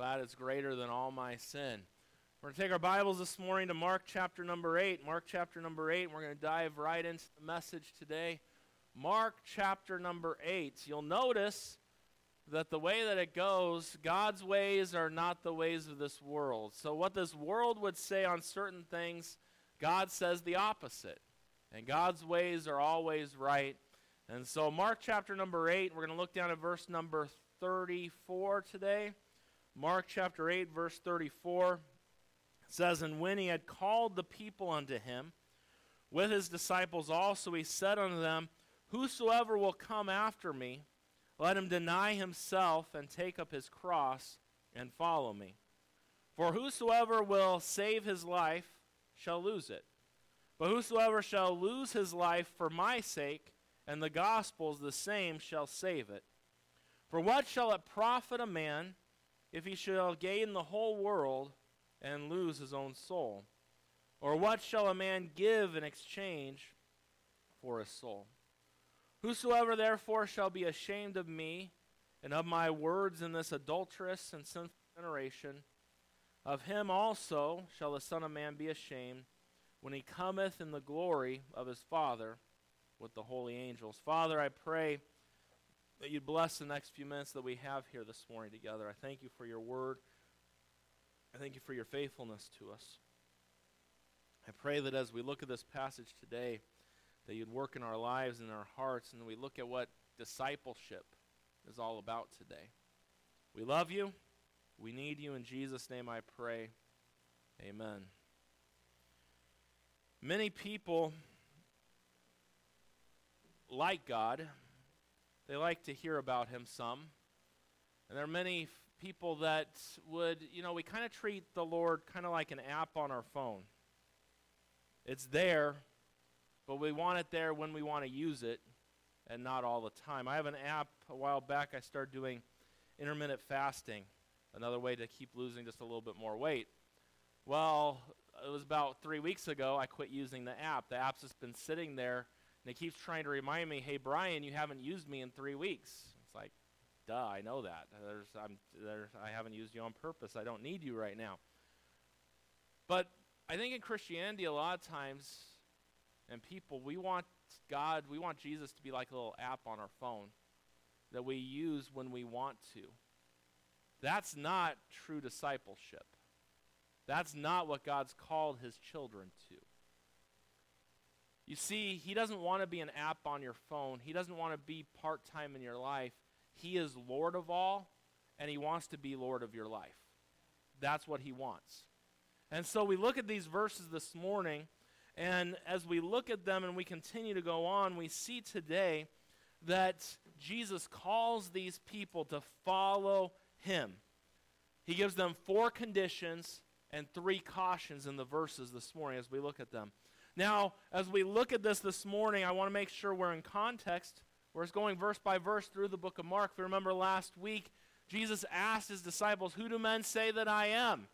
Glad it's greater than all my sin. We're going to take our Bibles this morning to Mark chapter number 8. Mark chapter number 8, and we're going to dive right into the message today. Mark chapter number 8. You'll notice that the way that it goes, God's ways are not the ways of this world. So, what this world would say on certain things, God says the opposite. And God's ways are always right. And so, Mark chapter number 8, we're going to look down at verse number 34 today. Mark chapter 8, verse 34 says, And when he had called the people unto him, with his disciples also, he said unto them, Whosoever will come after me, let him deny himself and take up his cross and follow me. For whosoever will save his life shall lose it. But whosoever shall lose his life for my sake and the gospel's, the same shall save it. For what shall it profit a man if he shall gain the whole world and lose his own soul? Or what shall a man give in exchange for his soul? Whosoever therefore shall be ashamed of me and of my words in this adulterous and sinful generation, of him also shall the Son of Man be ashamed when he cometh in the glory of his Father with the holy angels. Father, I pray that you'd bless the next few minutes that we have here this morning together. I thank you for your word. I thank you for your faithfulness to us. I pray that as we look at this passage today, that you'd work in our lives and our hearts, and we look at what discipleship is all about today. We love you. We need you. In Jesus' name I pray. Amen. Many people like God they like to hear about him some. And there are many f- people that would, you know, we kind of treat the Lord kind of like an app on our phone. It's there, but we want it there when we want to use it and not all the time. I have an app a while back I started doing intermittent fasting, another way to keep losing just a little bit more weight. Well, it was about three weeks ago I quit using the app. The app's just been sitting there and it keeps trying to remind me, hey, Brian, you haven't used me in three weeks. It's like, duh, I know that. There's, I'm, there's, I haven't used you on purpose. I don't need you right now. But I think in Christianity, a lot of times, and people, we want God, we want Jesus to be like a little app on our phone that we use when we want to. That's not true discipleship. That's not what God's called his children to. You see, He doesn't want to be an app on your phone, He doesn't want to be part time in your life. He is Lord of all, and He wants to be Lord of your life. That's what He wants. And so we look at these verses this morning, and as we look at them and we continue to go on, we see today that Jesus calls these people to follow Him. He gives them four conditions and three cautions in the verses this morning as we look at them. Now, as we look at this this morning, I want to make sure we're in context. We're going verse by verse through the book of Mark. If you remember last week, Jesus asked his disciples, Who do men say that I am?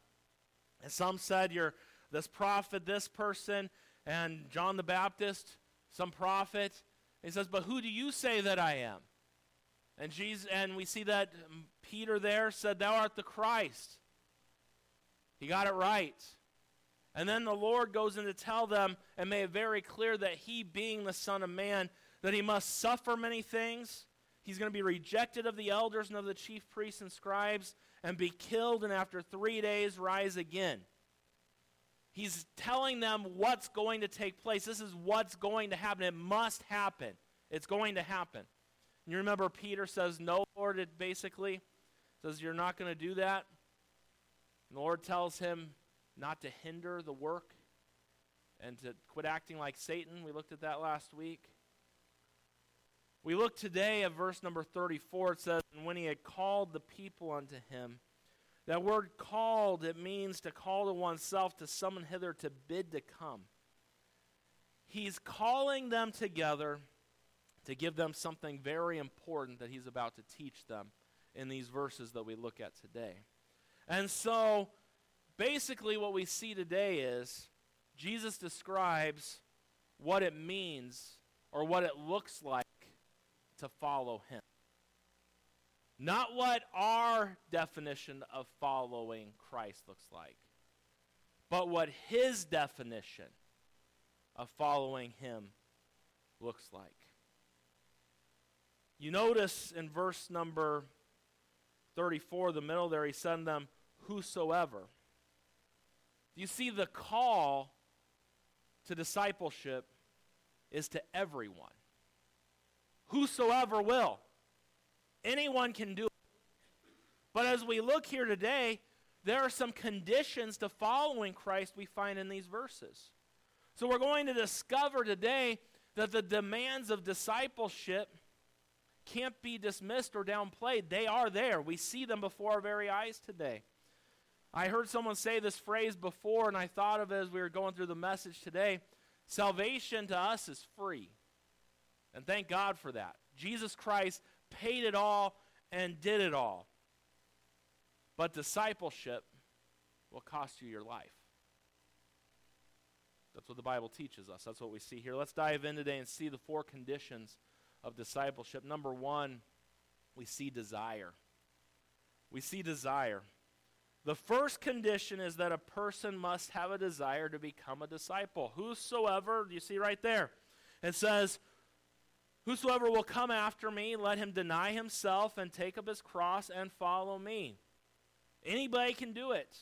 And some said, You're this prophet, this person, and John the Baptist, some prophet. he says, But who do you say that I am? And Jesus, and we see that Peter there said, Thou art the Christ. He got it right. And then the Lord goes in to tell them and made it very clear that he, being the Son of Man, that he must suffer many things. He's going to be rejected of the elders and of the chief priests and scribes and be killed, and after three days rise again. He's telling them what's going to take place. This is what's going to happen. It must happen. It's going to happen. And you remember Peter says, No, Lord, it basically says, You're not going to do that. And the Lord tells him, not to hinder the work and to quit acting like Satan. We looked at that last week. We look today at verse number 34. It says, And when he had called the people unto him, that word called, it means to call to oneself, to summon hither, to bid to come. He's calling them together to give them something very important that he's about to teach them in these verses that we look at today. And so, basically, what we see today is Jesus describes what it means or what it looks like to follow him. Not what our definition of following Christ looks like, but what his definition of following him looks like. You notice in verse number 34, the middle there, he to them, Whosoever. You see, the call to discipleship is to everyone. Whosoever will. Anyone can do it. But as we look here today, there are some conditions to following Christ we find in these verses. So we're going to discover today that the demands of discipleship can't be dismissed or downplayed. They are there. We see them before our very eyes today. I heard someone say this phrase before, and I thought of it as we were going through the message today. Salvation to us is free. And thank God for that. Jesus Christ paid it all and did it all. But discipleship will cost you your life. That's what the Bible teaches us. That's what we see here. Let's dive in today and see the four conditions of discipleship. Number one, we see desire. We see desire. The first condition is that a person must have a desire to become a disciple. Whosoever, you see right there, it says, Whosoever will come after me, let him deny himself and take up his cross and follow me. Anybody can do it.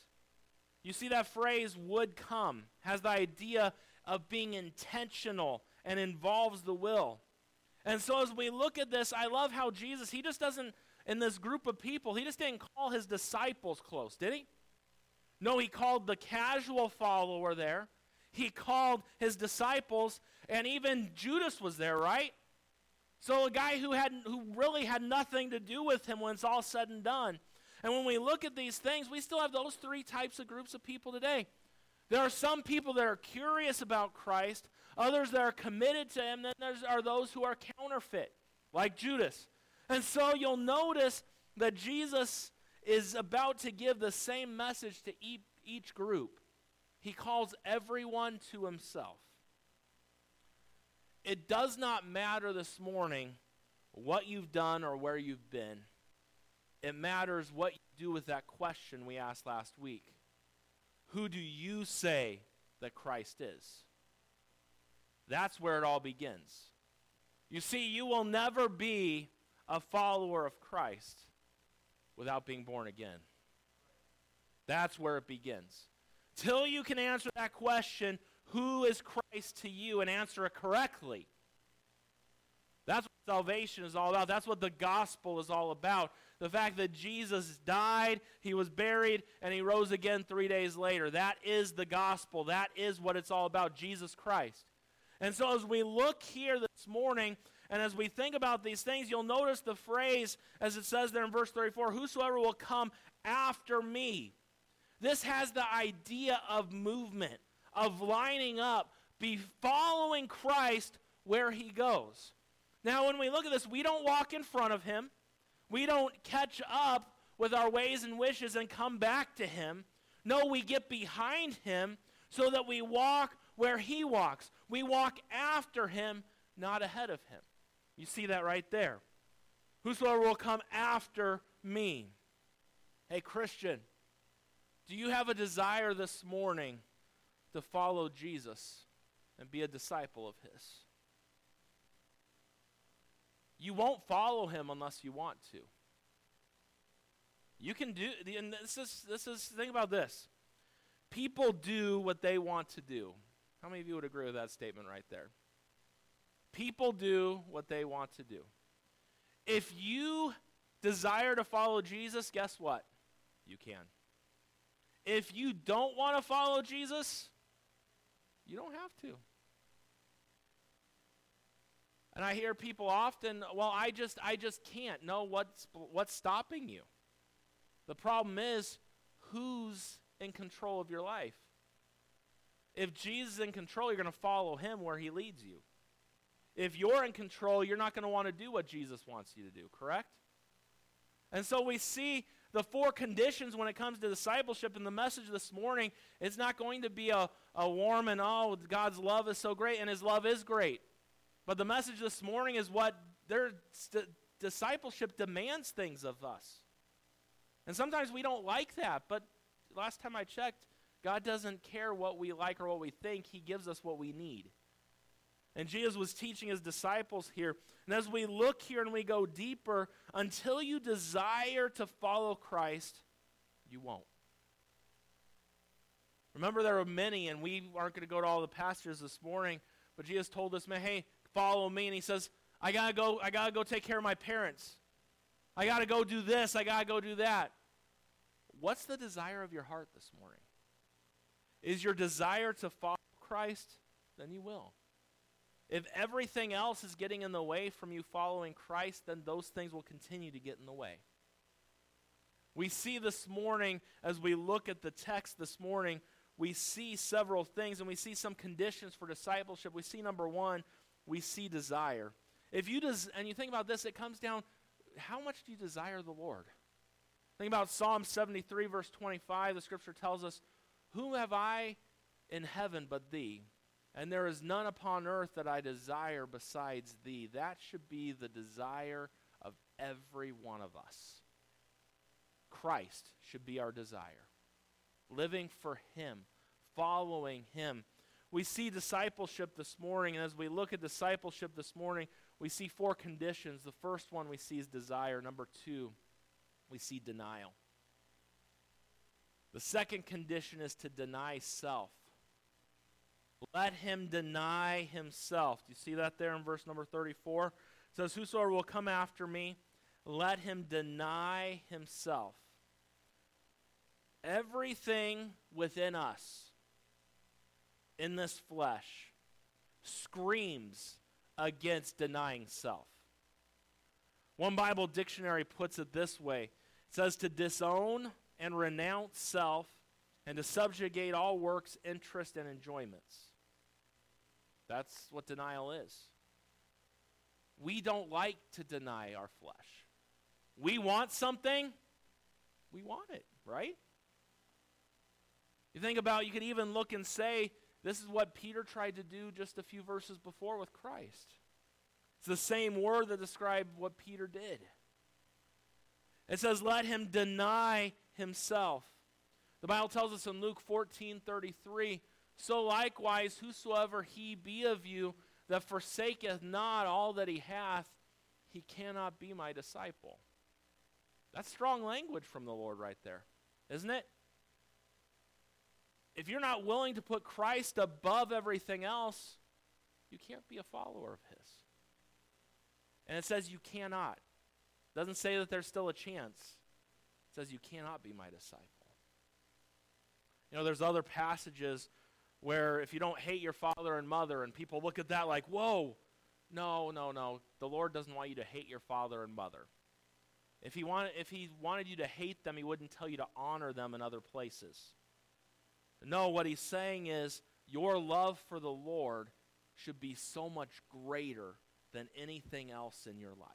You see that phrase, would come, has the idea of being intentional and involves the will. And so as we look at this, I love how Jesus, he just doesn't, in this group of people, he just didn't call his disciples close, did he? No, he called the casual follower there. He called his disciples, and even Judas was there, right? So a guy who had who really had nothing to do with him when it's all said and done. And when we look at these things, we still have those three types of groups of people today. There are some people that are curious about Christ, others that are committed to him, then there are those who are counterfeit, like Judas. And so you'll notice that Jesus is about to give the same message to each group. He calls everyone to himself. It does not matter this morning what you've done or where you've been. It matters what you do with that question we asked last week. Who do you say that Christ is? That's where it all begins. You see, you will never be a follower of Christ without being born again. That's where it begins. Till you can answer that question, who is Christ to you, and answer it correctly. That's what salvation is all about. That's what the gospel is all about. The fact that Jesus died, he was buried, and he rose again three days later. That is the gospel. That is what it's all about Jesus Christ. And so, as we look here this morning, and as we think about these things, you'll notice the phrase, as it says there in verse 34 Whosoever will come after me. This has the idea of movement, of lining up, be following Christ where he goes. Now, when we look at this, we don't walk in front of him, we don't catch up with our ways and wishes and come back to him. No, we get behind him so that we walk where he walks. We walk after him, not ahead of him. You see that right there. Whosoever will come after me. Hey, Christian, do you have a desire this morning to follow Jesus and be a disciple of his? You won't follow him unless you want to. You can do, and this is, this is, think about this. People do what they want to do. How many of you would agree with that statement right there? People do what they want to do. If you desire to follow Jesus, guess what? You can. If you don't want to follow Jesus, you don't have to. And I hear people often, well, I just I just can't. No, what's what's stopping you? The problem is who's in control of your life? If Jesus is in control, you're going to follow him where he leads you. If you're in control, you're not going to want to do what Jesus wants you to do, correct? And so we see the four conditions when it comes to discipleship. And the message this morning is not going to be a, a warm and oh, God's love is so great, and his love is great. But the message this morning is what they're st- discipleship demands things of us. And sometimes we don't like that, but last time I checked, God doesn't care what we like or what we think. He gives us what we need. And Jesus was teaching his disciples here. And as we look here and we go deeper, until you desire to follow Christ, you won't. Remember, there are many, and we aren't going to go to all the pastors this morning, but Jesus told us, man, hey, follow me. And he says, I got to go, I got to go take care of my parents. I got to go do this. I got to go do that. What's the desire of your heart this morning? Is your desire to follow Christ? Then you will. If everything else is getting in the way from you following Christ, then those things will continue to get in the way. We see this morning, as we look at the text this morning, we see several things and we see some conditions for discipleship. We see number one, we see desire. If you des- and you think about this, it comes down how much do you desire the Lord? Think about Psalm 73, verse 25. The scripture tells us, Whom have I in heaven but thee? And there is none upon earth that I desire besides thee. That should be the desire of every one of us. Christ should be our desire living for Him, following Him. We see discipleship this morning, and as we look at discipleship this morning, we see four conditions. The first one we see is desire. Number two, we see denial. The second condition is to deny self. Let him deny himself. Do you see that there in verse number 34? It says, Whosoever will come after me, let him deny himself everything within us in this flesh screams against denying self. One Bible dictionary puts it this way it says to disown and renounce self and to subjugate all works, interests, and enjoyments. That's what denial is. We don't like to deny our flesh. We want something, we want it, right? You think about, you could even look and say, this is what Peter tried to do just a few verses before with Christ. It's the same word that described what Peter did. It says, let him deny himself. The Bible tells us in Luke 14 33, so likewise, whosoever he be of you that forsaketh not all that he hath, he cannot be my disciple. That's strong language from the Lord right there, isn't it? if you're not willing to put Christ above everything else, you can't be a follower of His. And it says you cannot. It doesn't say that there's still a chance. It says you cannot be my disciple. You know, there's other passages where if you don't hate your father and mother, and people look at that like, whoa, no, no, no. The Lord doesn't want you to hate your father and mother. If he, wanted, if he wanted you to hate them, he wouldn't tell you to honor them in other places. No, what he's saying is your love for the Lord should be so much greater than anything else in your life.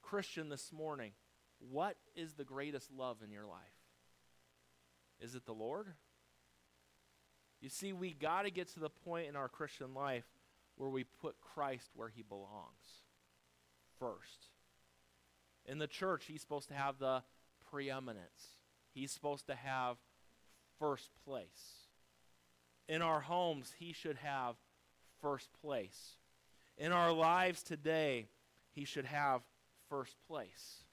Christian, this morning, what is the greatest love in your life? Is it the Lord? You see, we got to get to the point in our Christian life where we put Christ where he belongs first. In the church, he's supposed to have the preeminence. He's supposed to have first place. In our homes, He should have first place. In our lives today, He should have first place.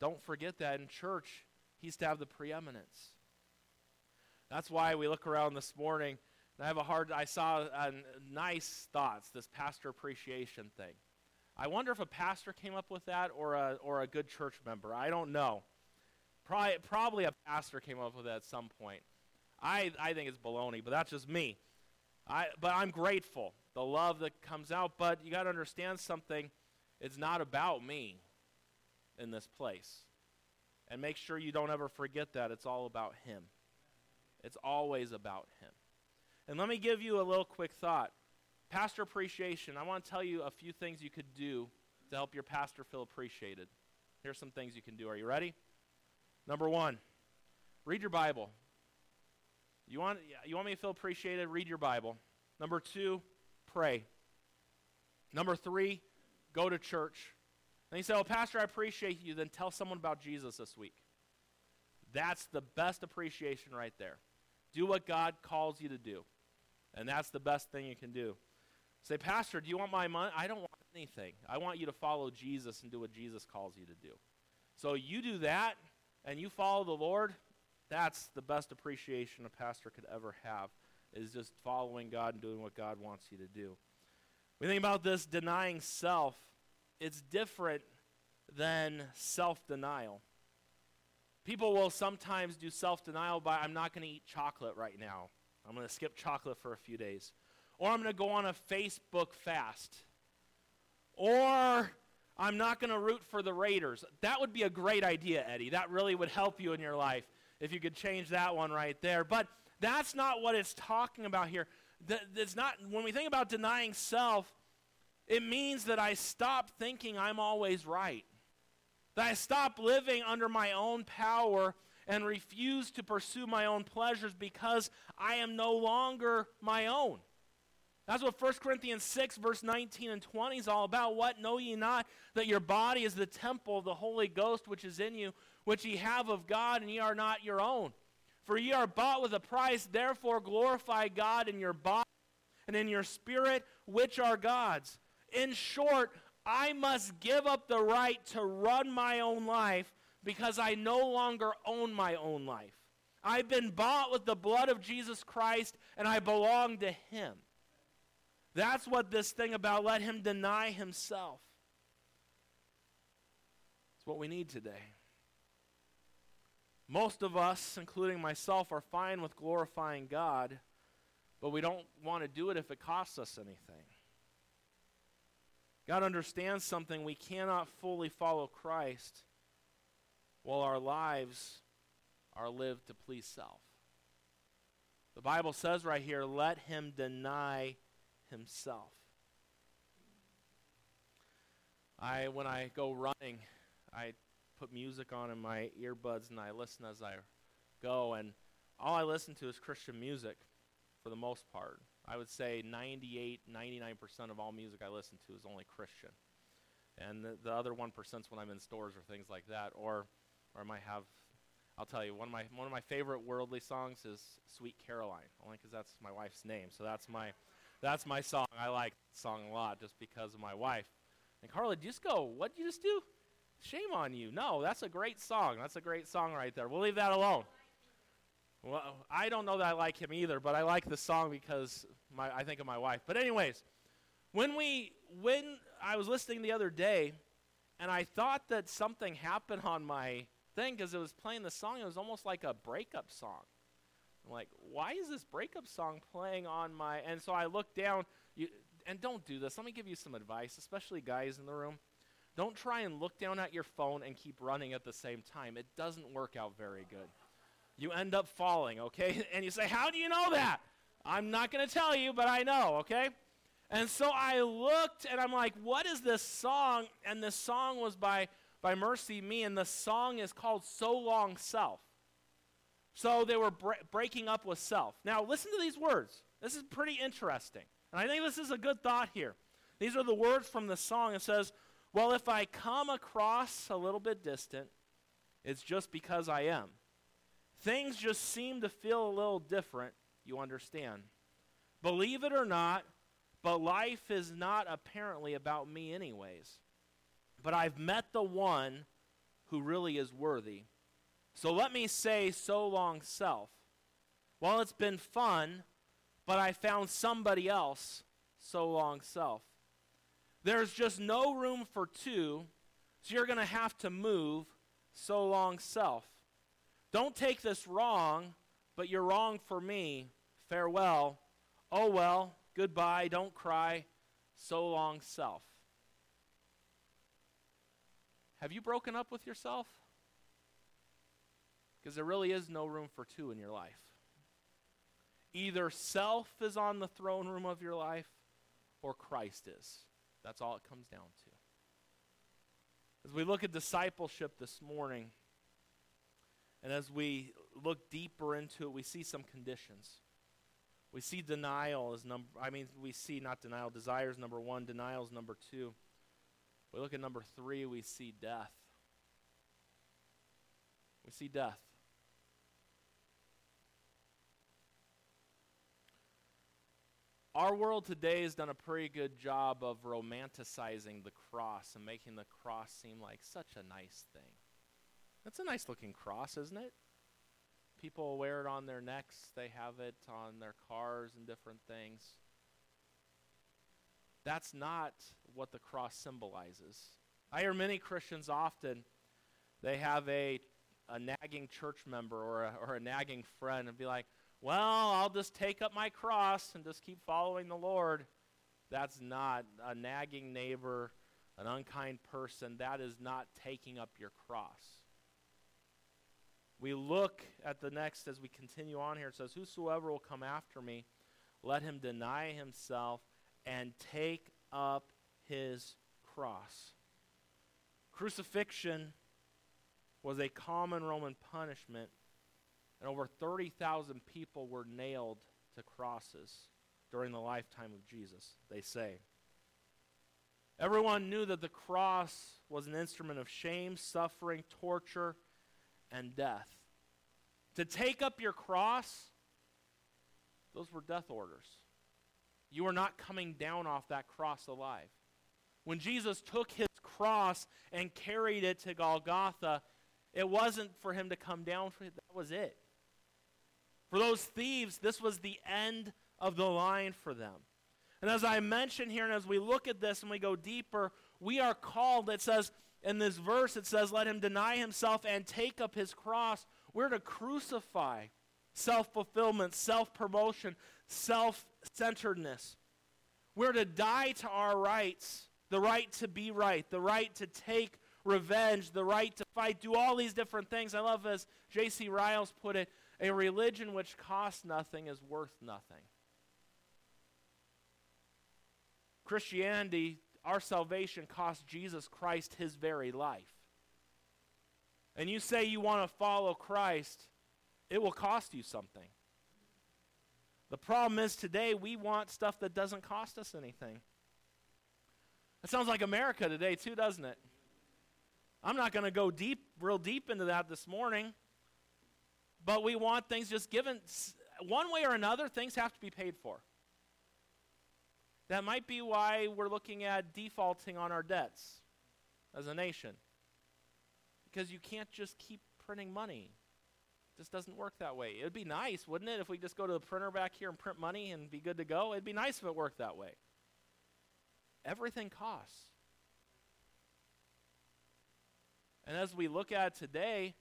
Don't forget that in church, He's to have the preeminence. That's why we look around this morning, and I have a hard, I saw uh, a, nice thoughts, this pastor appreciation thing. I wonder if a pastor came up with that or a, or a good church member. I don't know. Probably, probably a pastor came up with it at some point. I, I think it's baloney, but that's just me. I, but I'm grateful, the love that comes out. But you got to understand something. It's not about me in this place. And make sure you don't ever forget that. It's all about Him. It's always about Him. And let me give you a little quick thought. Pastor appreciation. I want to tell you a few things you could do to help your pastor feel appreciated. Here's some things you can do. Are you ready? Number one, read your Bible. You want, you want me to feel appreciated? Read your Bible. Number two, pray. Number three, go to church. And you say, Oh, Pastor, I appreciate you. Then tell someone about Jesus this week. That's the best appreciation right there. Do what God calls you to do. And that's the best thing you can do. Say, Pastor, do you want my money? I don't want anything. I want you to follow Jesus and do what Jesus calls you to do. So you do that and you follow the Lord, that's the best appreciation a pastor could ever have, is just following God and doing what God wants you to do. We think about this denying self, it's different than self denial. People will sometimes do self denial by, I'm not going to eat chocolate right now. I'm going to skip chocolate for a few days. Or I'm going to go on a Facebook fast. Or I'm not going to root for the Raiders. That would be a great idea, Eddie. That really would help you in your life if you could change that one right there. But that's not what it's talking about here. It's not when we think about denying self, it means that I stop thinking I'm always right. That I stop living under my own power and refuse to pursue my own pleasures because I am no longer my own. That's what 1 Corinthians 6, verse 19 and 20 is all about. What? Know ye not that your body is the temple of the Holy Ghost which is in you, which ye have of God, and ye are not your own? For ye are bought with a price, therefore glorify God in your body and in your spirit, which are God's. In short, I must give up the right to run my own life because I no longer own my own life. I've been bought with the blood of Jesus Christ, and I belong to Him. That's what this thing about let him deny himself. It's what we need today. Most of us, including myself, are fine with glorifying God, but we don't want to do it if it costs us anything. God understands something. We cannot fully follow Christ while our lives are lived to please self. The Bible says right here, let him deny himself. I when I go running, I put music on in my earbuds and I listen as I go and all I listen to is Christian music for the most part. I would say 98, 99% of all music I listen to is only Christian. And the, the other 1% is when I'm in stores or things like that or or I might have I'll tell you one of my one of my favorite worldly songs is Sweet Caroline, only cuz that's my wife's name. So that's my that's my song. I like the song a lot just because of my wife. And Carla, just go, what did you just do? Shame on you. No, that's a great song. That's a great song right there. We'll leave that alone. Well, I don't know that I like him either, but I like the song because my, I think of my wife. But anyways, when we when I was listening the other day, and I thought that something happened on my thing because it was playing the song. It was almost like a breakup song. I'm like, why is this breakup song playing on my. And so I looked down, you, and don't do this. Let me give you some advice, especially guys in the room. Don't try and look down at your phone and keep running at the same time. It doesn't work out very good. You end up falling, okay? And you say, How do you know that? I'm not going to tell you, but I know, okay? And so I looked and I'm like, What is this song? And this song was by, by MercyMe, and the song is called So Long Self. So they were bre- breaking up with self. Now, listen to these words. This is pretty interesting. And I think this is a good thought here. These are the words from the song. It says, Well, if I come across a little bit distant, it's just because I am. Things just seem to feel a little different, you understand. Believe it or not, but life is not apparently about me, anyways. But I've met the one who really is worthy so let me say, so long, self. Well, it's been fun, but I found somebody else, so long, self. There's just no room for two, so you're going to have to move, so long, self. Don't take this wrong, but you're wrong for me. Farewell. Oh well, goodbye, don't cry, so long, self. Have you broken up with yourself? Because there really is no room for two in your life. Either self is on the throne room of your life or Christ is. That's all it comes down to. As we look at discipleship this morning, and as we look deeper into it, we see some conditions. We see denial as number, I mean, we see not denial, desires number one, denials number two. We look at number three, we see death. We see death. Our world today has done a pretty good job of romanticizing the cross and making the cross seem like such a nice thing. That's a nice looking cross, isn't it? People wear it on their necks, they have it on their cars and different things. That's not what the cross symbolizes. I hear many Christians often, they have a, a nagging church member or a, or a nagging friend and be like, well, I'll just take up my cross and just keep following the Lord. That's not a nagging neighbor, an unkind person. That is not taking up your cross. We look at the next as we continue on here. It says, Whosoever will come after me, let him deny himself and take up his cross. Crucifixion was a common Roman punishment, and over 30,000 people were nailed to crosses during the lifetime of Jesus, they say. Everyone knew that the cross was an instrument of shame, suffering, torture, and death. To take up your cross, those were death orders. You are not coming down off that cross alive. When Jesus took his cross and carried it to Golgotha, it wasn't for him to come down. That was it. For those thieves, this was the end of the line for them. And as I mentioned here, and as we look at this and we go deeper, we are called, it says in this verse, it says, let him deny himself and take up his cross. We're to crucify self fulfillment, self promotion, self centeredness. We're to die to our rights the right to be right, the right to take revenge, the right to fight, do all these different things. I love as J.C. Ryles put it a religion which costs nothing is worth nothing. Christianity, our salvation, cost Jesus Christ his very life. And you say you want to follow Christ, it will cost you something. The problem is today we want stuff that doesn't cost us anything. It sounds like America today, too, doesn't it? I'm not going to go deep, real deep into that this morning, but we want things just given. One way or another, things have to be paid for. That might be why we're looking at defaulting on our debts as a nation. Because you can't just keep printing money It just doesn't work that way. It would be nice, wouldn't it, if we just go to the printer back here and print money and be good to go? It'd be nice if it worked that way. Everything costs. And as we look at today,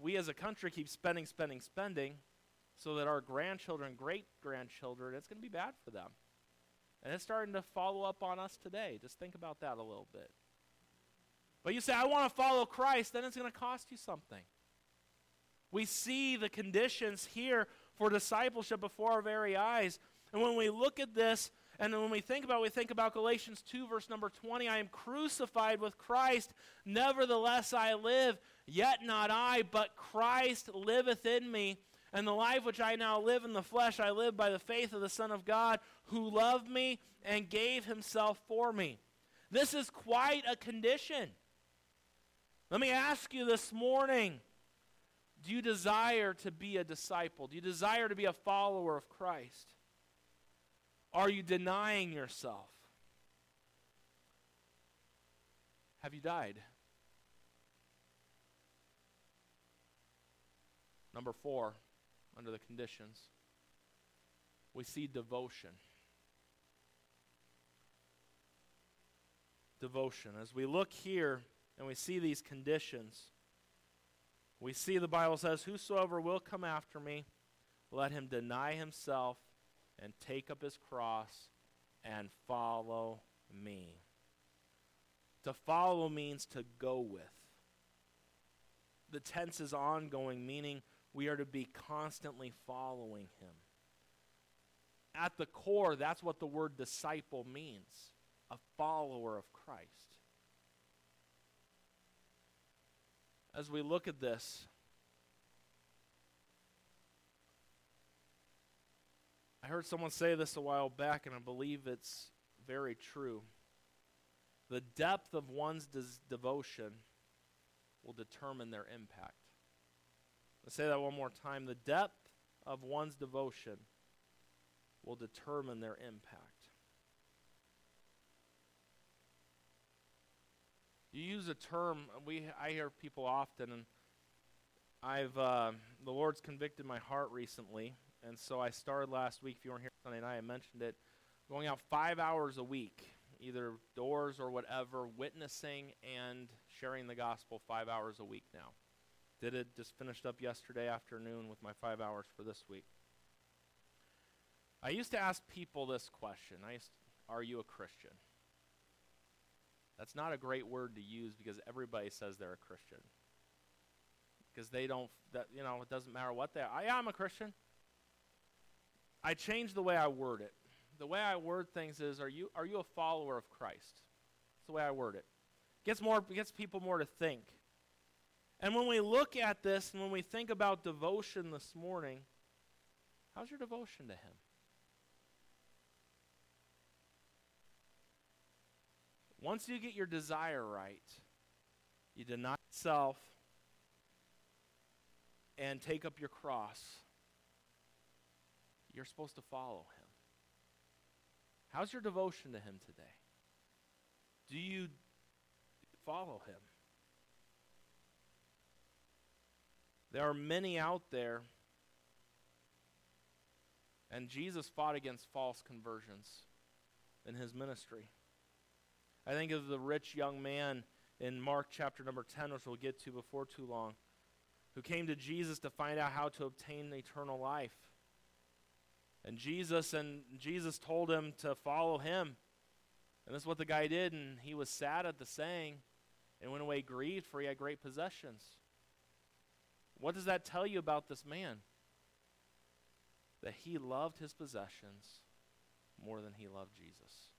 we as a country keep spending, spending, spending, so that our grandchildren, great grandchildren, it's going to be bad for them. And it's starting to follow up on us today. Just think about that a little bit. But you say, I want to follow Christ, then it's going to cost you something. We see the conditions here for discipleship before our very eyes. And when we look at this, and when we think about it, we think about Galatians 2, verse number 20 I am crucified with Christ, nevertheless I live, yet not I, but Christ liveth in me. And the life which I now live in the flesh, I live by the faith of the Son of God, who loved me and gave himself for me. This is quite a condition. Let me ask you this morning do you desire to be a disciple? Do you desire to be a follower of Christ? Are you denying yourself? Have you died? Number four, under the conditions, we see devotion. Devotion. As we look here and we see these conditions, we see the Bible says, Whosoever will come after me, let him deny himself and take up his cross and follow me. To follow means to go with. The tense is ongoing, meaning we are to be constantly following him. At the core, that's what the word disciple means a follower of Christ. as we look at this, I heard someone say this a while back, and I believe it's very true. The depth of one's des- devotion will determine their impact. Let's say that one more time. The depth of one's devotion will determine their impact. You use a term we I hear people often, and I've uh, the Lord's convicted my heart recently, and so I started last week. If you weren't here Sunday night, I mentioned it. Going out five hours a week, either doors or whatever, witnessing and sharing the gospel five hours a week now. Did it just finished up yesterday afternoon with my five hours for this week. I used to ask people this question. I used, are you a Christian? That's not a great word to use because everybody says they're a Christian. Because they don't, that, you know, it doesn't matter what they are. I am a Christian. I changed the way I word it. The way I word things is, are you, are you a follower of Christ? That's the way I word it. Gets more, gets people more to think. And when we look at this and when we think about devotion this morning, how's your devotion to Him? Once you get your desire right, you deny self and take up your cross, you're supposed to follow him. How's your devotion to him today? Do you follow him? There are many out there, and Jesus fought against false conversions in his ministry. I think of the rich young man in Mark chapter number 10, which we'll get to before too long, who came to Jesus to find out how to obtain eternal life. And Jesus and Jesus told him to follow him. And this is what the guy did, and he was sad at the saying and went away grieved, for he had great possessions. What does that tell you about this man? That he loved his possessions more than he loved Jesus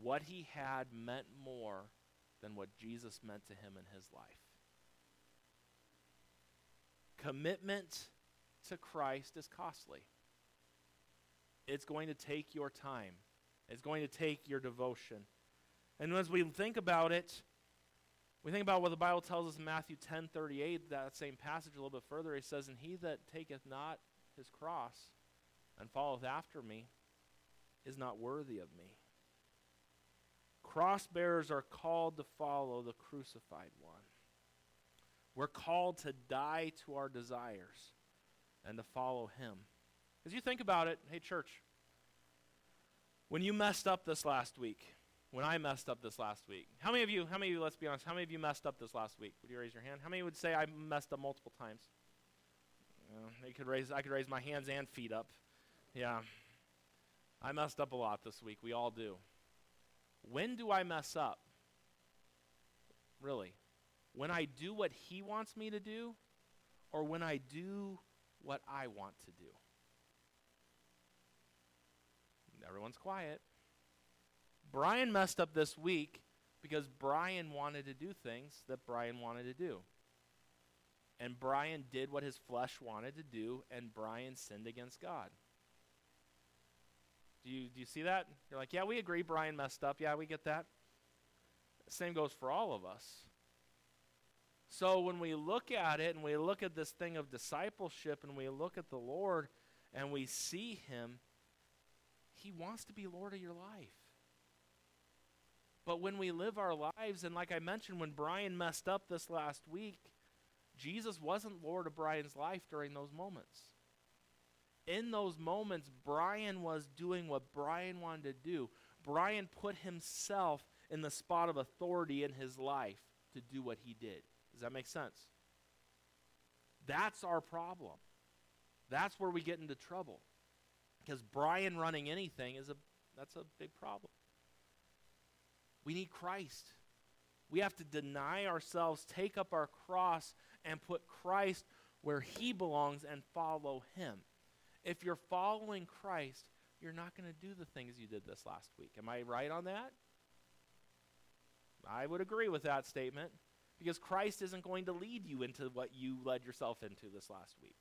what he had meant more than what Jesus meant to him in his life. Commitment to Christ is costly. It's going to take your time. It's going to take your devotion. And as we think about it, we think about what the Bible tells us in Matthew 10 38, that same passage a little bit further. He says, And he that taketh not his cross and followeth after me is not worthy of me. Cross bearers are called to follow the crucified one. We're called to die to our desires and to follow him. As you think about it, hey, church, when you messed up this last week, when I messed up this last week, how many of you, how many of you, let's be honest, how many of you messed up this last week? Would you raise your hand? How many would say I messed up multiple times? Could raise, I could raise my hands and feet up. Yeah. I messed up a lot this week. We all do. When do I mess up? Really? When I do what he wants me to do, or when I do what I want to do? Everyone's quiet. Brian messed up this week because Brian wanted to do things that Brian wanted to do. And Brian did what his flesh wanted to do, and Brian sinned against God. Do you, do you see that? You're like, yeah, we agree Brian messed up. Yeah, we get that. Same goes for all of us. So when we look at it and we look at this thing of discipleship and we look at the Lord and we see Him, He wants to be Lord of your life. But when we live our lives, and like I mentioned, when Brian messed up this last week, Jesus wasn't Lord of Brian's life during those moments in those moments, Brian was doing what Brian wanted to do. Brian put himself in the spot of authority in his life to do what he did. Does that make sense? That's our problem. That's where we get into trouble. Because Brian running anything is a that's a big problem. We need Christ. We have to deny ourselves, take up our cross, and put Christ where he belongs and follow him if you're following Christ, you're not going to do the things you did this last week. Am I right on that? I would agree with that statement because Christ isn't going to lead you into what you led yourself into this last week.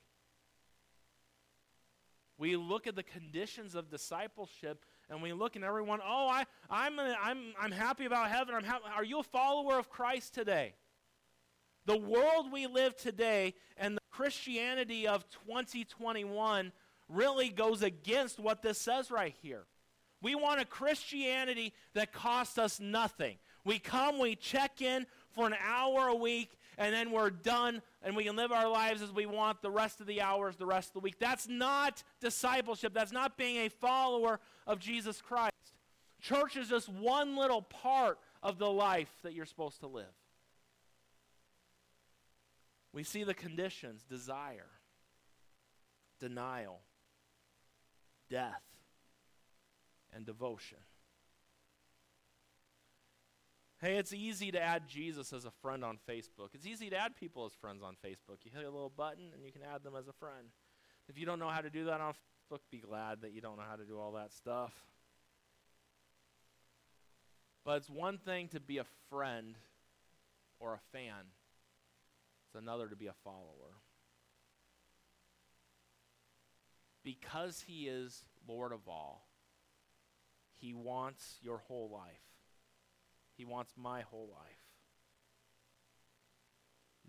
We look at the conditions of discipleship and we look at everyone, oh, I, I'm, a, I'm, I'm happy about heaven. I'm ha- Are you a follower of Christ today? The world we live today and the Christianity of 2021 really goes against what this says right here. We want a Christianity that costs us nothing. We come, we check in for an hour a week, and then we're done, and we can live our lives as we want the rest of the hours, the rest of the week. That's not discipleship. That's not being a follower of Jesus Christ. Church is just one little part of the life that you're supposed to live. We see the conditions desire, denial, death, and devotion. Hey, it's easy to add Jesus as a friend on Facebook. It's easy to add people as friends on Facebook. You hit a little button and you can add them as a friend. If you don't know how to do that on Facebook, be glad that you don't know how to do all that stuff. But it's one thing to be a friend or a fan, it's another to be a follower. Because He is Lord of all, He wants your whole life. He wants my whole life.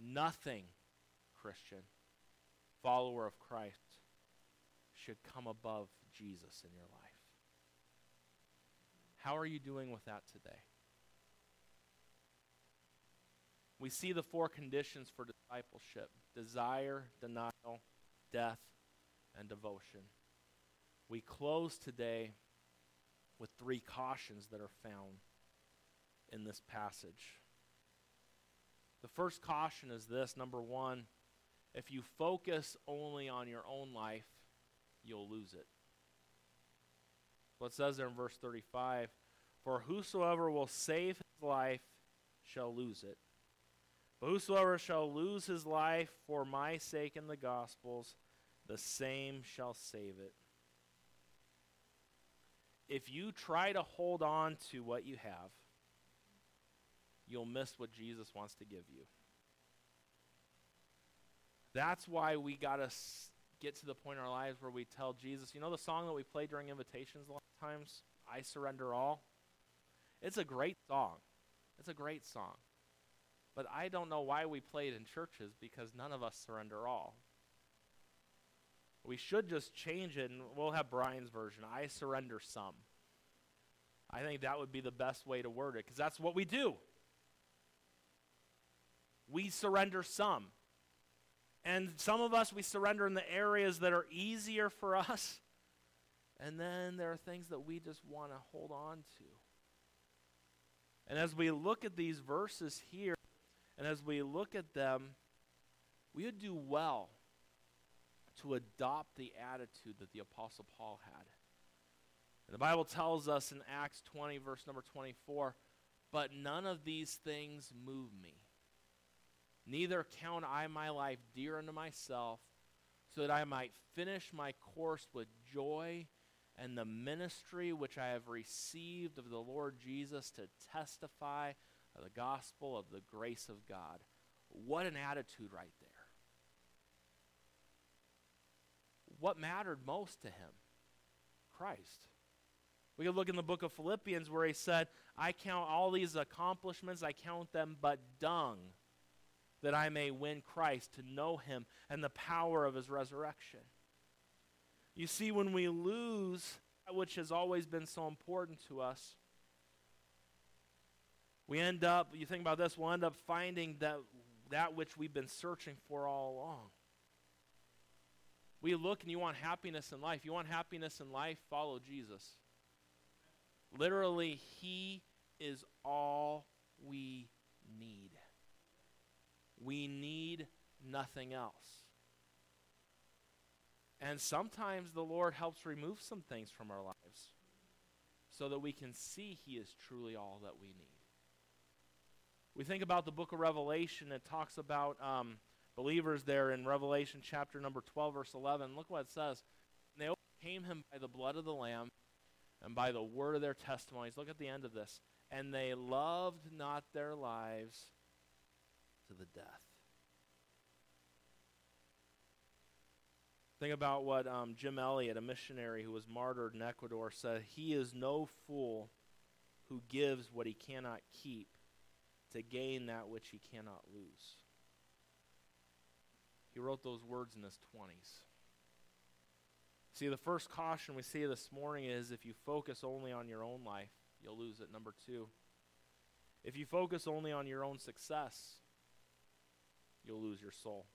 Nothing, Christian, follower of Christ, should come above Jesus in your life. How are you doing with that today? We see the four conditions for discipleship desire, denial, death, and devotion. We close today with three cautions that are found in this passage. The first caution is this number one, if you focus only on your own life, you'll lose it. What says there in verse 35 For whosoever will save his life shall lose it. But whosoever shall lose his life for my sake in the Gospels, the same shall save it. If you try to hold on to what you have, you'll miss what Jesus wants to give you. That's why we got to get to the point in our lives where we tell Jesus, you know the song that we play during invitations a lot of times, I surrender all? It's a great song. It's a great song. But I don't know why we play it in churches because none of us surrender all. We should just change it and we'll have Brian's version. I surrender some. I think that would be the best way to word it because that's what we do we surrender some. And some of us, we surrender in the areas that are easier for us. And then there are things that we just want to hold on to. And as we look at these verses here, and as we look at them, we would do well to adopt the attitude that the Apostle Paul had. And the Bible tells us in Acts 20, verse number 24, but none of these things move me. Neither count I my life dear unto myself, so that I might finish my course with joy and the ministry which I have received of the Lord Jesus to testify of the gospel of the grace of God. What an attitude right there. What mattered most to him? Christ. We could look in the book of Philippians where he said, I count all these accomplishments, I count them but dung that I may win Christ, to know him and the power of his resurrection. You see, when we lose that which has always been so important to us, we end up, you think about this, we'll end up finding that, that which we've been searching for all along. We look and you want happiness in life. You want happiness in life? Follow Jesus. Literally, He is all we need. We need nothing else. And sometimes the Lord helps remove some things from our lives so that we can see He is truly all that we need. We think about the book of Revelation, it talks about um, believers there in Revelation chapter number 12, verse 11. Look what it says. They overcame him by the blood of the Lamb and by the word of their testimonies. Look at the end of this. And they loved not their lives to the death. Think about what um, Jim Elliot, a missionary who was martyred in Ecuador, said He is no fool who gives what he cannot keep to gain that which he cannot lose. He wrote those words in his 20s. See, the first caution we see this morning is if you focus only on your own life, you'll lose it. Number two, if you focus only on your own success, you'll lose your soul.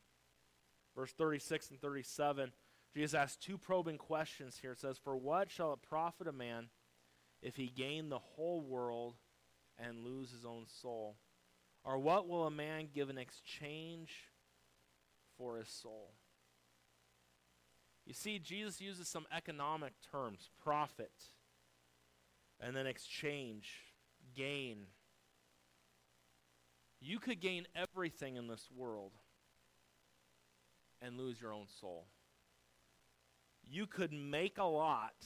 Verse 36 and 37, Jesus asks two probing questions here. It says, For what shall it profit a man if he gain the whole world and lose his own soul? Or what will a man give in exchange for his soul? You see, Jesus uses some economic terms profit, and then exchange, gain. You could gain everything in this world and lose your own soul. You could make a lot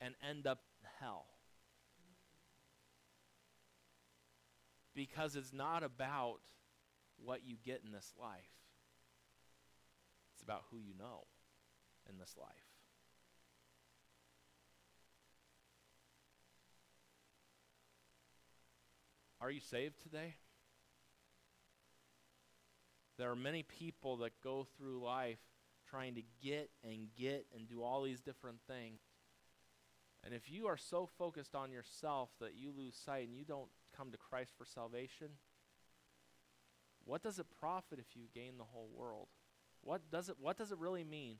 and end up in hell. Because it's not about what you get in this life, it's about who you know in this life. Are you saved today? There are many people that go through life trying to get and get and do all these different things. And if you are so focused on yourself that you lose sight and you don't come to Christ for salvation, what does it profit if you gain the whole world? What does it what does it really mean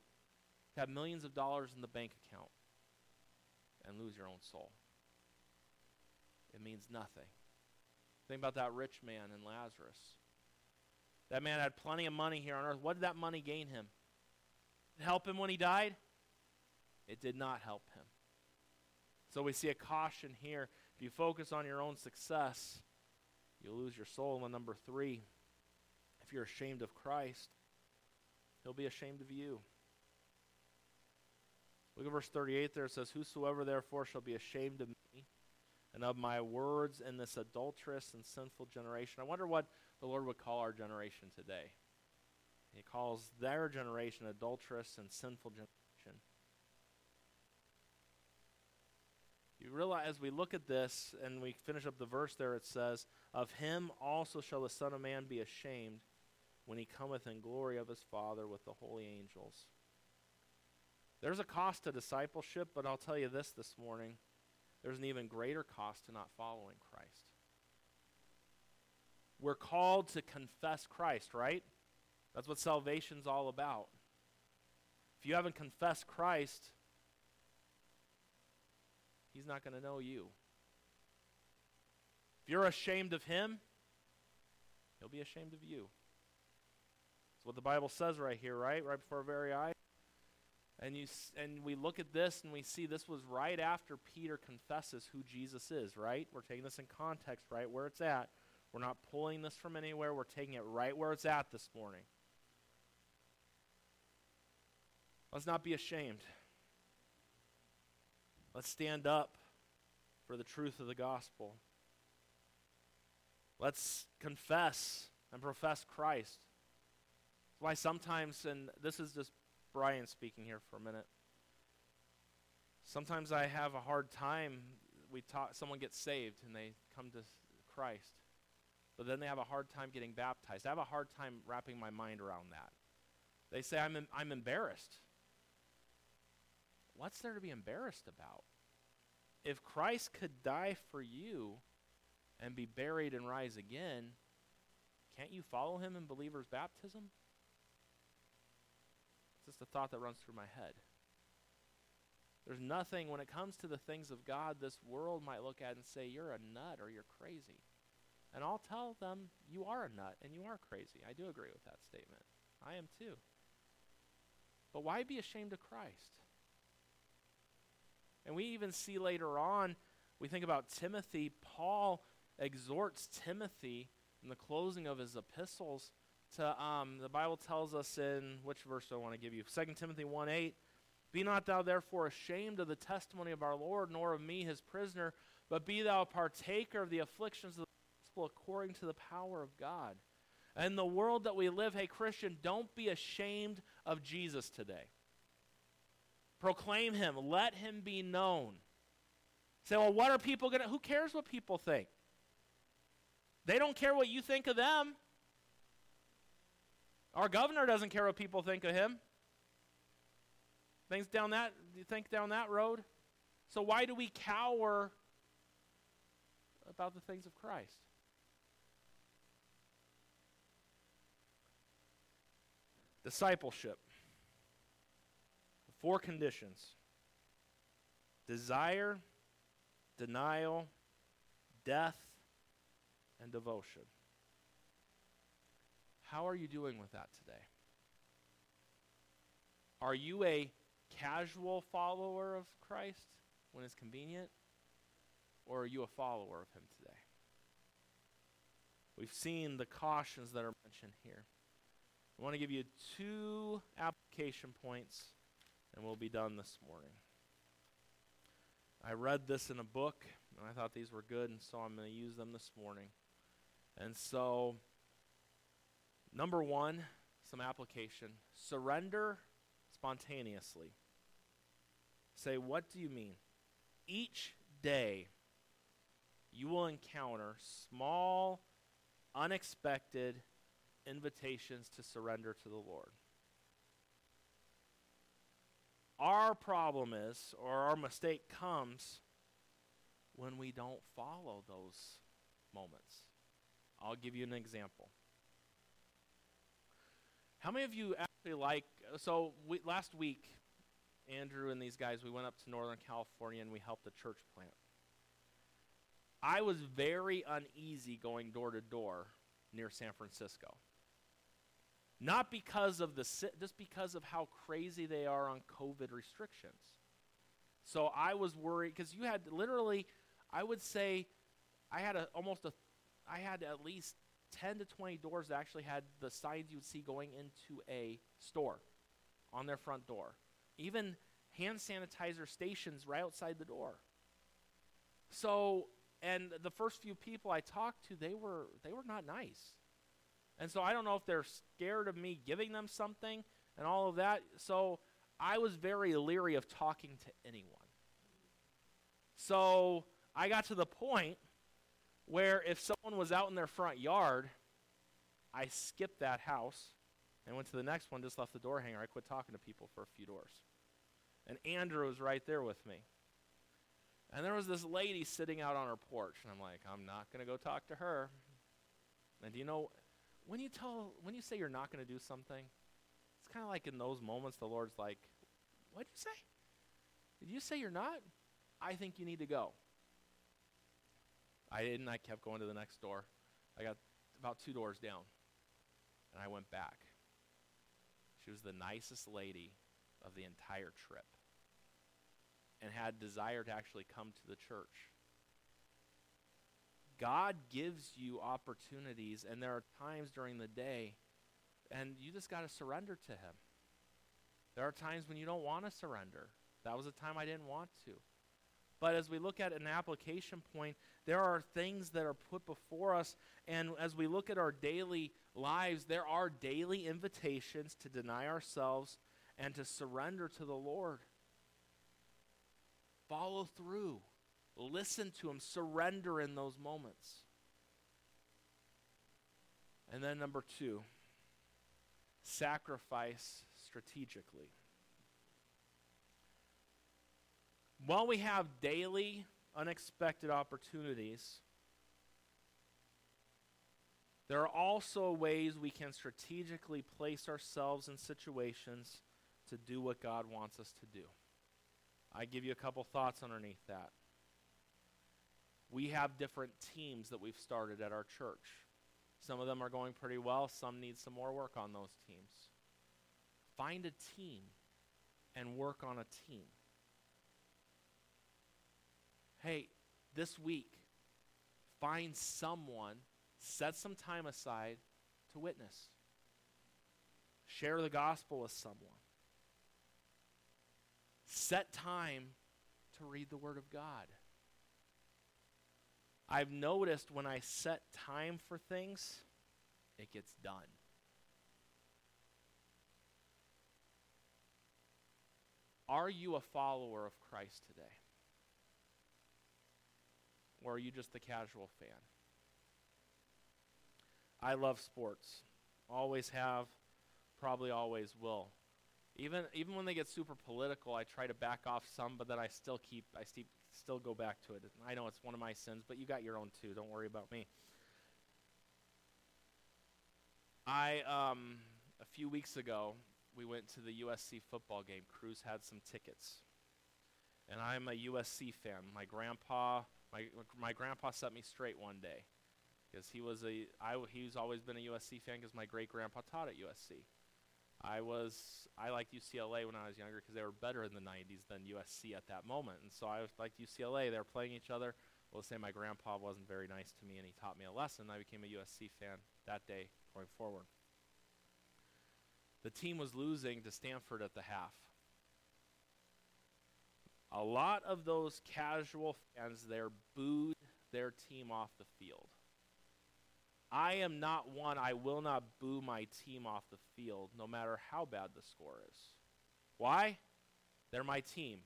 to have millions of dollars in the bank account and lose your own soul? It means nothing. Think about that rich man and Lazarus. That man had plenty of money here on earth. What did that money gain him? help him when he died? It did not help him. So we see a caution here. If you focus on your own success, you'll lose your soul. And number three, if you're ashamed of Christ, he'll be ashamed of you. Look at verse 38 there. It says, Whosoever therefore shall be ashamed of me and of my words in this adulterous and sinful generation. I wonder what the Lord would call our generation today. He calls their generation adulterous and sinful generation. You realize as we look at this and we finish up the verse there, it says, Of him also shall the Son of Man be ashamed when he cometh in glory of his Father with the holy angels. There's a cost to discipleship, but I'll tell you this this morning there's an even greater cost to not following Christ. We're called to confess Christ, right? That's what salvation's all about. If you haven't confessed Christ, He's not going to know you. If you're ashamed of him, he'll be ashamed of you. That's what the Bible says right here, right? Right before our very eyes. And, you, and we look at this and we see this was right after Peter confesses who Jesus is, right? We're taking this in context, right where it's at. We're not pulling this from anywhere. We're taking it right where it's at this morning. Let's not be ashamed. Let's stand up for the truth of the gospel. Let's confess and profess Christ. That's why sometimes, and this is just Brian speaking here for a minute. Sometimes I have a hard time. We talk, someone gets saved and they come to Christ, but then they have a hard time getting baptized. I have a hard time wrapping my mind around that. They say, I'm, em- I'm embarrassed. What's there to be embarrassed about? If Christ could die for you and be buried and rise again, can't you follow him in believer's baptism? It's just a thought that runs through my head. There's nothing, when it comes to the things of God, this world might look at and say, You're a nut or you're crazy. And I'll tell them, You are a nut and you are crazy. I do agree with that statement. I am too. But why be ashamed of Christ? And we even see later on, we think about Timothy, Paul exhorts Timothy in the closing of his epistles to, um, the Bible tells us in, which verse do I want to give you? 2 Timothy 1 8. Be not thou therefore ashamed of the testimony of our Lord, nor of me his prisoner, but be thou a partaker of the afflictions of gospel according to the power of God. And the world that we live, hey, Christian, don't be ashamed of Jesus today. Proclaim him. Let him be known. Say, well, what are people going to, who cares what people think? They don't care what you think of them. Our governor doesn't care what people think of him. Things down that, you think down that road? So why do we cower about the things of Christ? Discipleship. Four conditions desire, denial, death, and devotion. How are you doing with that today? Are you a casual follower of Christ when it's convenient? Or are you a follower of Him today? We've seen the cautions that are mentioned here. I want to give you two application points, and we'll be done this morning. I read this in a book, and I thought these were good, and so I'm going to use them this morning. And so, number one, some application surrender spontaneously. Say, what do you mean? Each day, you will encounter small, unexpected invitations to surrender to the Lord. Our problem is, or our mistake comes, when we don't follow those moments. I'll give you an example. How many of you actually like? So we, last week, Andrew and these guys, we went up to Northern California and we helped a church plant. I was very uneasy going door to door near San Francisco. Not because of the just because of how crazy they are on COVID restrictions. So I was worried because you had literally, I would say, I had a, almost a, I had at least 10 to 20 doors that actually had the signs you would see going into a store on their front door. Even hand sanitizer stations right outside the door. So, and the first few people I talked to, they were they were not nice. And so I don't know if they're scared of me giving them something and all of that. So I was very leery of talking to anyone. So I got to the point where if someone was out in their front yard, I skipped that house and went to the next one, just left the door hanger. I quit talking to people for a few doors. And Andrew was right there with me. And there was this lady sitting out on her porch, and I'm like, I'm not going to go talk to her. And do you know, when you tell when you say you're not going to do something, it's kind of like in those moments the Lord's like, "What'd you say? Did you say you're not? I think you need to go." I didn't. I kept going to the next door. I got about two doors down, and I went back. She was the nicest lady of the entire trip and had desire to actually come to the church. God gives you opportunities, and there are times during the day, and you just got to surrender to Him. There are times when you don't want to surrender. That was a time I didn't want to. But as we look at an application point, there are things that are put before us. And as we look at our daily lives, there are daily invitations to deny ourselves and to surrender to the Lord. Follow through. Listen to Him. Surrender in those moments. And then, number two, sacrifice strategically. While we have daily unexpected opportunities, there are also ways we can strategically place ourselves in situations to do what God wants us to do. I give you a couple thoughts underneath that. We have different teams that we've started at our church. Some of them are going pretty well, some need some more work on those teams. Find a team and work on a team. Hey, this week, find someone, set some time aside to witness. Share the gospel with someone. Set time to read the Word of God. I've noticed when I set time for things, it gets done. Are you a follower of Christ today? Or are you just a casual fan? I love sports. Always have, probably always will. Even even when they get super political, I try to back off some, but then I still keep I still still go back to it. I know it's one of my sins, but you got your own too. Don't worry about me. I um a few weeks ago we went to the USC football game. Cruz had some tickets, and I'm a USC fan. My grandpa my my grandpa set me straight one day because he was a I he's always been a USC fan because my great grandpa taught at USC. I was I liked UCLA when I was younger because they were better in the 90s than USC at that moment, and so I liked UCLA. They were playing each other. Well, say my grandpa wasn't very nice to me, and he taught me a lesson. I became a USC fan that day going forward. The team was losing to Stanford at the half. A lot of those casual fans there booed their team off the field. I am not one, I will not boo my team off the field no matter how bad the score is. Why? They're my team.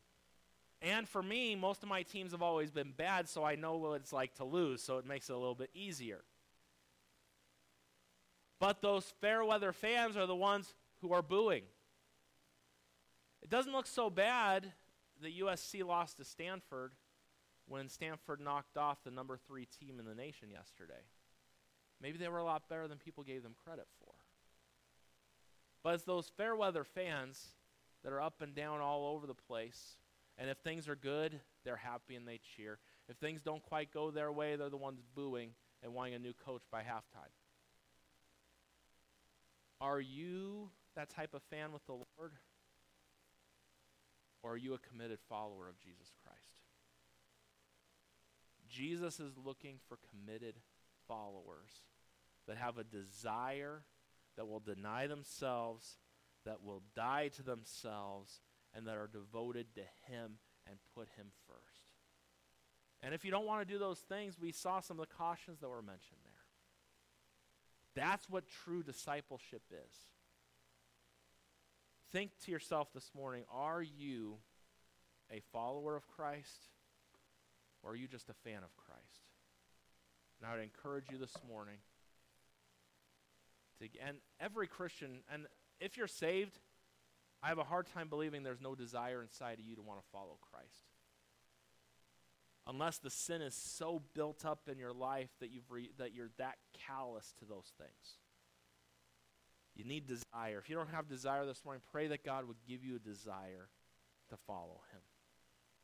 And for me, most of my teams have always been bad, so I know what it's like to lose, so it makes it a little bit easier. But those fair weather fans are the ones who are booing. It doesn't look so bad that USC lost to Stanford when Stanford knocked off the number three team in the nation yesterday. Maybe they were a lot better than people gave them credit for. But it's those fair weather fans that are up and down all over the place. And if things are good, they're happy and they cheer. If things don't quite go their way, they're the ones booing and wanting a new coach by halftime. Are you that type of fan with the Lord? Or are you a committed follower of Jesus Christ? Jesus is looking for committed followers that have a desire that will deny themselves, that will die to themselves, and that are devoted to Him and put Him first. And if you don't want to do those things, we saw some of the cautions that were mentioned there. That's what true discipleship is. Think to yourself this morning are you a follower of Christ or are you just a fan of Christ? And I would encourage you this morning and every Christian, and if you're saved, I have a hard time believing there's no desire inside of you to want to follow Christ. Unless the sin is so built up in your life that, you've re- that you're that callous to those things. You need desire. If you don't have desire this morning, pray that God would give you a desire to follow Him.